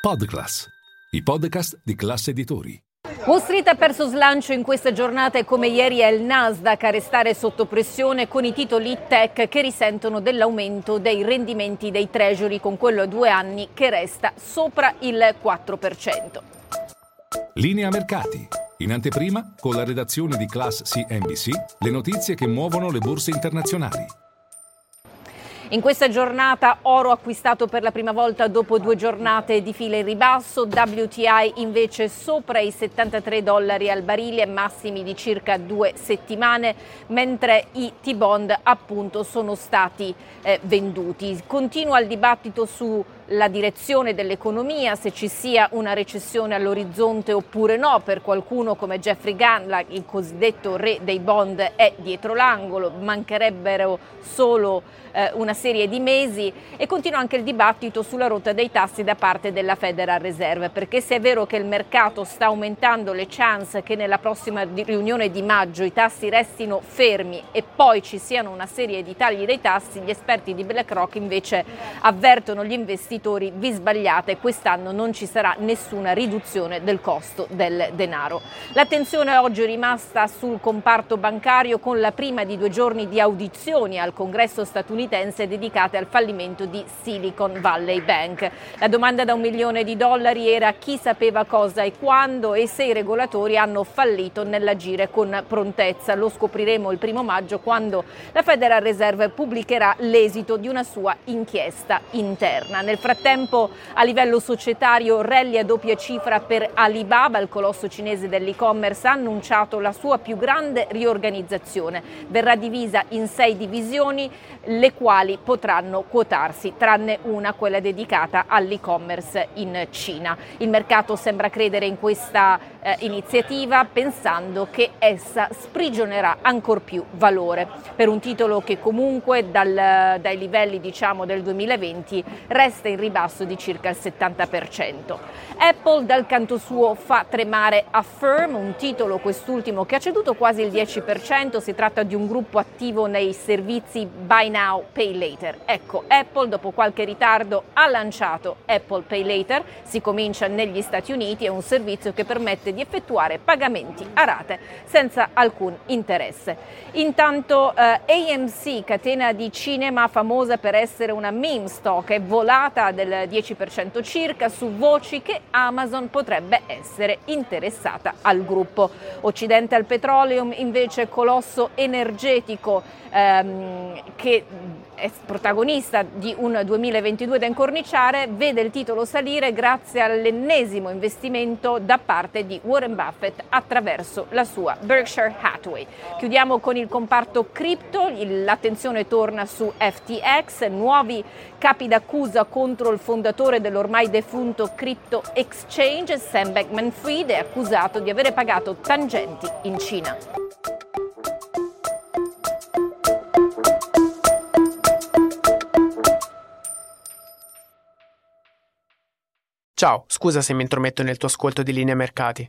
Podclass, i podcast di classe editori. Wall Street ha perso slancio in questa giornata e come ieri è il Nasdaq a restare sotto pressione con i titoli tech che risentono dell'aumento dei rendimenti dei treasury con quello a due anni che resta sopra il 4%. Linea mercati. In anteprima, con la redazione di Class CNBC, le notizie che muovono le borse internazionali. In questa giornata oro acquistato per la prima volta dopo due giornate di fila in ribasso, WTI invece sopra i 73 dollari al barile, massimi di circa due settimane, mentre i T-bond appunto sono stati eh, venduti. Continua il dibattito su la direzione dell'economia, se ci sia una recessione all'orizzonte oppure no. Per qualcuno come Jeffrey Gunn, il cosiddetto re dei bond, è dietro l'angolo, mancherebbero solo eh, una serie di mesi e continua anche il dibattito sulla rotta dei tassi da parte della Federal Reserve, perché se è vero che il mercato sta aumentando le chance che nella prossima riunione di maggio i tassi restino fermi e poi ci siano una serie di tagli dei tassi, gli esperti di BlackRock invece avvertono gli investitori investitori vi sbagliate, quest'anno non ci sarà nessuna riduzione del costo del denaro. L'attenzione oggi è rimasta sul comparto bancario con la prima di due giorni di audizioni al congresso statunitense dedicate al fallimento di Silicon Valley Bank. La domanda da un milione di dollari era chi sapeva cosa e quando e se i regolatori hanno fallito nell'agire con prontezza. Lo scopriremo il primo maggio quando la Federal Reserve pubblicherà l'esito di una sua inchiesta interna. Nel frattempo a livello societario rally a doppia cifra per Alibaba, il colosso cinese dell'e-commerce, ha annunciato la sua più grande riorganizzazione. Verrà divisa in sei divisioni, le quali potranno quotarsi, tranne una, quella dedicata all'e-commerce in Cina. Il mercato sembra credere in questa eh, iniziativa pensando che essa sprigionerà ancor più valore per un titolo che comunque dal, dai livelli diciamo, del 2020 resta in ribasso di circa il 70%. Apple dal canto suo fa tremare Affirm, un titolo quest'ultimo che ha ceduto quasi il 10%, si tratta di un gruppo attivo nei servizi Buy Now, Pay Later. Ecco, Apple dopo qualche ritardo ha lanciato Apple Pay Later, si comincia negli Stati Uniti, è un servizio che permette di effettuare pagamenti a rate senza alcun interesse. Intanto eh, AMC, catena di cinema famosa per essere una meme stock, è volata del 10% circa su voci che Amazon potrebbe essere interessata al gruppo. Occidental Petroleum invece colosso energetico ehm, che è protagonista di un 2022 da incorniciare, vede il titolo salire grazie all'ennesimo investimento da parte di Warren Buffett attraverso la sua Berkshire Hathaway. Chiudiamo con il comparto cripto, l'attenzione torna su FTX, nuovi capi d'accusa contro il fondatore dell'ormai defunto Crypto Exchange, Sam Beckman-Fried, è accusato di avere pagato tangenti in Cina. Ciao, scusa se mi intrometto nel tuo ascolto di linea mercati.